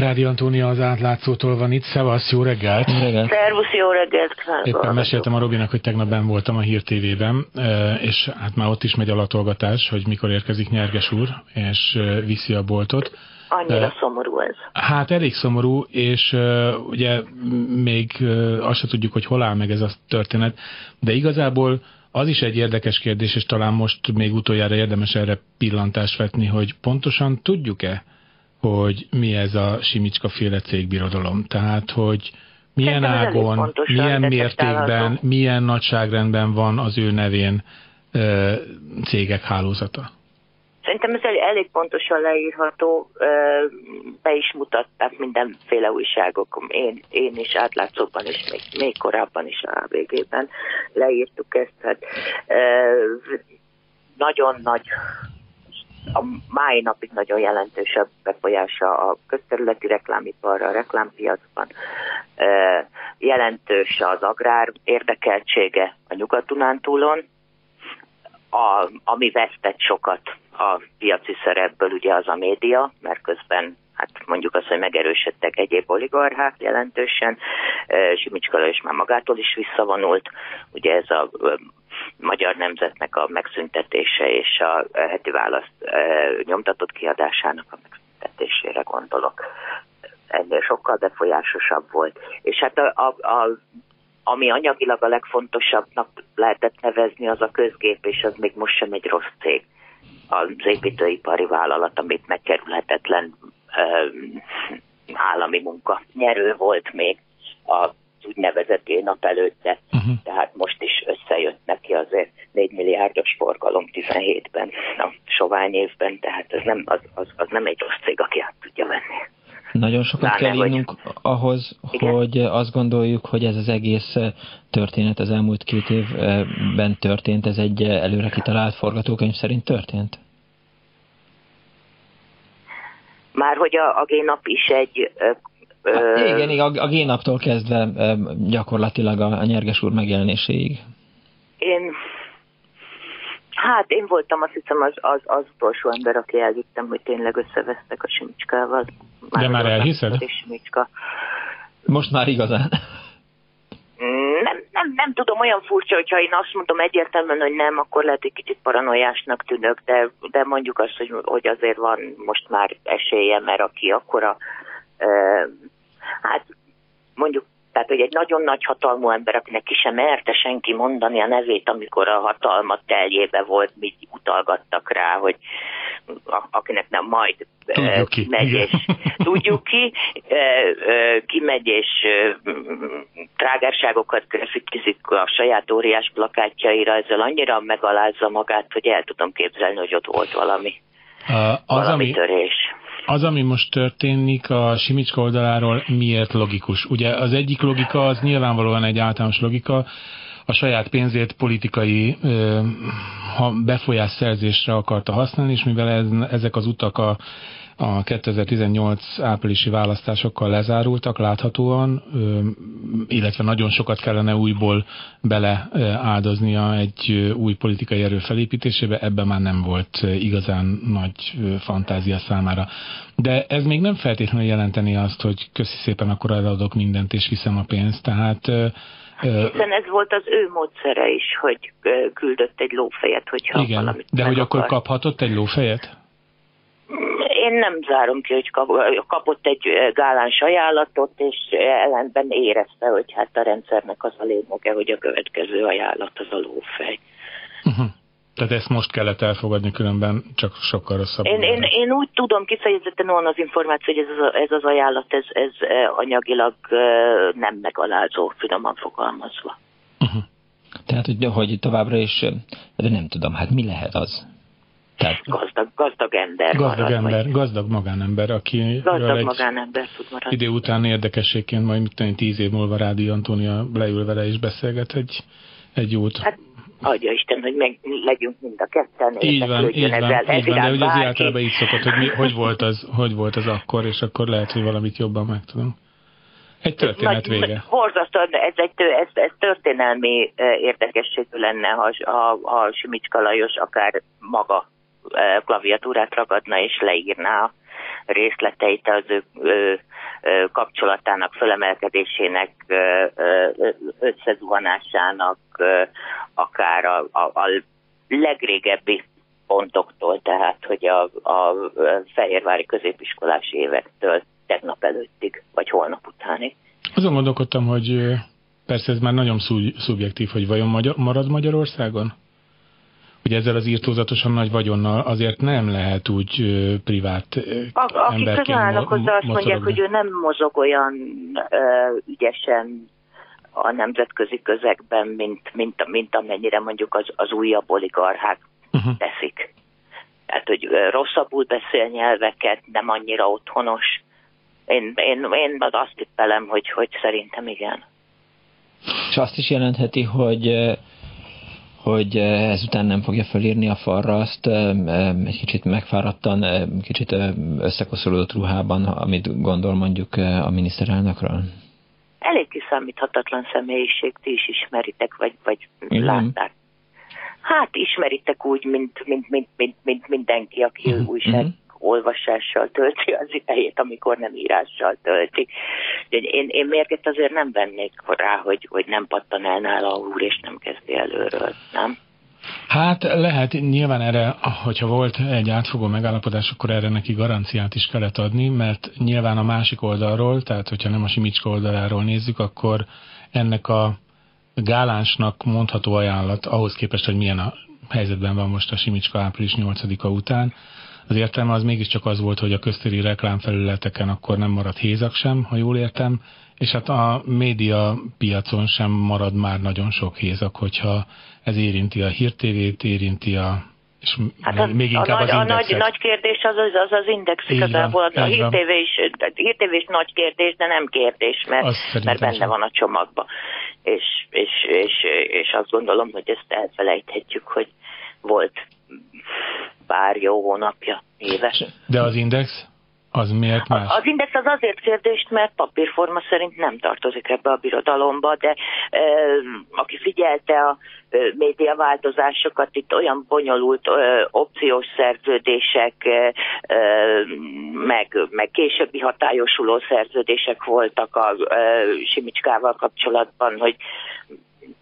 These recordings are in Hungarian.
Rádi Antónia az átlátszótól van itt. Szevasz, jó reggelt! reggelt. Szervusz, jó reggelt! Éppen meséltem a Robinak, hogy tegnap ben voltam a Hír TV-ben, és hát már ott is megy a latolgatás, hogy mikor érkezik Nyerges úr, és viszi a boltot. Annyira uh, szomorú ez. Hát elég szomorú, és uh, ugye még uh, azt se tudjuk, hogy hol áll meg ez a történet, de igazából az is egy érdekes kérdés, és talán most még utoljára érdemes erre pillantást vetni, hogy pontosan tudjuk-e, hogy mi ez a Simicska féle cégbirodalom. Tehát, hogy milyen Szerintem ágon, milyen mértékben, milyen nagyságrendben van az ő nevén ö, cégek hálózata. Szerintem ez elég pontosan leírható, be is mutatták mindenféle újságok, én, én is átlátszóban is, még, még korábban is a végében leírtuk ezt. Hát, nagyon nagy a mai napig nagyon jelentősebb befolyása a közterületi reklámiparra, a reklámpiacban. Jelentős az agrár érdekeltsége a Nyugat-Dunántúlon, a, ami vesztett sokat a piaci szerepből ugye az a média, mert közben hát mondjuk azt, hogy megerősödtek egyéb oligarchák jelentősen, Simicska és már magától is visszavonult, ugye ez a magyar nemzetnek a megszüntetése és a heti választ nyomtatott kiadásának a megszüntetésére gondolok. Ennél sokkal befolyásosabb volt. És hát a, a, a ami anyagilag a legfontosabbnak lehetett nevezni, az a közgép, és az még most sem egy rossz cég. Az építőipari vállalat, amit megkerülhetetlen állami munka nyerő volt még a úgynevezett nap előtte, uh-huh. tehát most is összejött neki azért 4 milliárdos forgalom 17-ben, a sovány évben, tehát ez nem, az, az, az nem egy rossz cég, aki át tudja venni. Nagyon sokat Láne, kell innunk hogy... ahhoz, Igen? hogy azt gondoljuk, hogy ez az egész történet az elmúlt két évben történt, ez egy előre kitalált forgatókönyv szerint történt? Már hogy a, a G-nap is egy Hát, igen, igen, a, a génaptól kezdve gyakorlatilag a, a nyerges úr megjelenéséig. Én, hát én voltam azt hiszem az, az, az utolsó ember, aki elvittem, hogy tényleg összevesztek a Simicskával. Már De már elhiszed? Simicska. Most már igazán. Nem, nem, nem tudom, olyan furcsa, hogyha én azt mondom egyértelműen, hogy nem, akkor lehet, hogy kicsit paranoiásnak tűnök, de, de mondjuk azt, hogy, hogy azért van most már esélye, mert aki akkora hát mondjuk, tehát hogy egy nagyon nagy hatalmú ember, akinek ki sem merte senki mondani a nevét, amikor a hatalmat teljébe volt, mi utalgattak rá, hogy akinek nem majd tudjuk ki, megy és tudjuk ki, kimegy és trágárságokat grafikizik a saját óriás plakátjaira, ezzel annyira megalázza magát, hogy el tudom képzelni, hogy ott volt valami, uh, az, valami ami, törés. Az, ami most történik a Simicska oldaláról, miért logikus? Ugye az egyik logika az nyilvánvalóan egy általános logika, a saját pénzét politikai befolyás szerzésre akarta használni, és mivel ez, ezek az utak a a 2018 áprilisi választásokkal lezárultak láthatóan, illetve nagyon sokat kellene újból beleáldoznia egy új politikai erő felépítésébe, ebben már nem volt igazán nagy fantázia számára. De ez még nem feltétlenül jelenteni azt, hogy köszi szépen, akkor eladok mindent és viszem a pénzt, tehát hiszen ez volt az ő módszere is, hogy küldött egy lófejet, hogyha Igen, valamit de hogy akar. akkor kaphatott egy lófejet? Én nem zárom ki, hogy kapott egy gáláns ajánlatot, és ellenben érezte, hogy hát a rendszernek az a lényege, hogy a következő ajánlat az a lófej. Uh-huh. Tehát ezt most kellett elfogadni, különben csak sokkal rosszabb. Én, én, én úgy tudom kifejezetten olyan az információ, hogy ez az, ez az ajánlat, ez, ez anyagilag nem megalázó, finoman fogalmazva. Uh-huh. Tehát, hogy, hogy továbbra is, de nem tudom, hát mi lehet az? Tehát gazdag, gazdag ember. Gazdag marad, ember, vagy... gazdag magánember, aki gazdag magánember tud maradni. Idő után érdekességként majd mit tíz év múlva Rádi Antónia leül vele és beszélget egy, egy jót. Hát adja Isten, hogy meg legyünk mind a ketten. Így van, így van, ezzel, így van de hogy az általában így szokott, hogy, mi, hogy, volt az, hogy volt az akkor, és akkor lehet, hogy valamit jobban megtudunk. Egy történet Nagy, vége. Borzasztóan, ez, egy, ez, ez történelmi érdekességű lenne, ha, ha, ha Simicska Lajos akár maga klaviatúrát ragadna és leírná a részleteit az ő, kapcsolatának fölemelkedésének, összezuhanásának, akár a, a, a legrégebbi pontoktól, tehát hogy a, a fehérvári középiskolás évektől tegnap előttig, vagy holnap utánig. Azon gondolkodtam, hogy persze ez már nagyon szubjektív, hogy vajon magyar, marad Magyarországon? Ugye ezzel az írtózatosan nagy vagyonnal azért nem lehet úgy ö, privát ö, a, Akik közel hozzá azt mondják, hogy ő nem mozog olyan ö, ügyesen a nemzetközi közegben, mint, mint, mint amennyire mondjuk az, az újabb oligarchák uh-huh. teszik. Tehát, hogy rosszabbul beszél nyelveket, nem annyira otthonos. Én, én, én azt tippelem, hogy, hogy szerintem igen. És azt is jelentheti, hogy hogy ezután nem fogja fölírni a falra azt egy kicsit megfáradtan, kicsit összekoszolódott ruhában, amit gondol mondjuk a miniszterelnökről? Elég kiszámíthatatlan személyiség, ti is ismeritek, vagy, vagy Igen. látták. Hát ismeritek úgy, mint, mint, mint, mint, mint mindenki, aki uh-huh. újság uh-huh olvasással tölti az idejét, amikor nem írással tölti. Én, én mérget azért nem vennék rá, hogy, hogy nem pattan el nála a úr, és nem kezdi előről, nem? Hát lehet, nyilván erre, hogyha volt egy átfogó megállapodás, akkor erre neki garanciát is kellett adni, mert nyilván a másik oldalról, tehát hogyha nem a Simicska oldaláról nézzük, akkor ennek a gálánsnak mondható ajánlat ahhoz képest, hogy milyen a helyzetben van most a Simicska április 8-a után, az értelme az mégiscsak az volt, hogy a köztéri reklámfelületeken akkor nem marad hézak sem, ha jól értem, és hát a média piacon sem marad már nagyon sok hézak, hogyha ez érinti a hírtévét, érinti a és hát a, még inkább a, nagy, az a nagy, nagy kérdés az az, az, az index igazából. A hírtévé is, hírtévé is nagy kérdés, de nem kérdés, mert, mert benne sem. van a csomagba. És, és, és, és azt gondolom, hogy ezt elfelejthetjük, hogy volt pár jó hónapja, éves. De az index? Az miért más? Az index az azért kérdést, mert papírforma szerint nem tartozik ebbe a birodalomba, de e, aki figyelte a e, média változásokat, itt olyan bonyolult e, opciós szerződések, e, meg, meg későbbi hatályosuló szerződések voltak a e, Simicskával kapcsolatban, hogy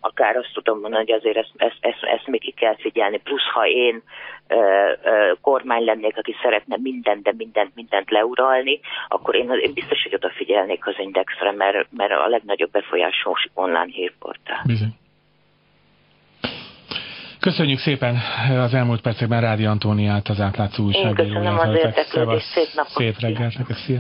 akár azt tudom mondani, hogy azért ezt, ezt, ezt, ezt még ki kell figyelni. Plusz, ha én ö, ö, kormány lennék, aki szeretne mindent, de mindent, mindent leuralni, akkor én, én biztos, hogy odafigyelnék az Indexre, mert, mert a legnagyobb befolyásos online hírportál. Bizony. Köszönjük szépen az elmúlt percekben Rádi Antóniát, az átlátszó újságíróját. Én köszönöm az érdeklődést, szép napot. Szép reggelt, szia.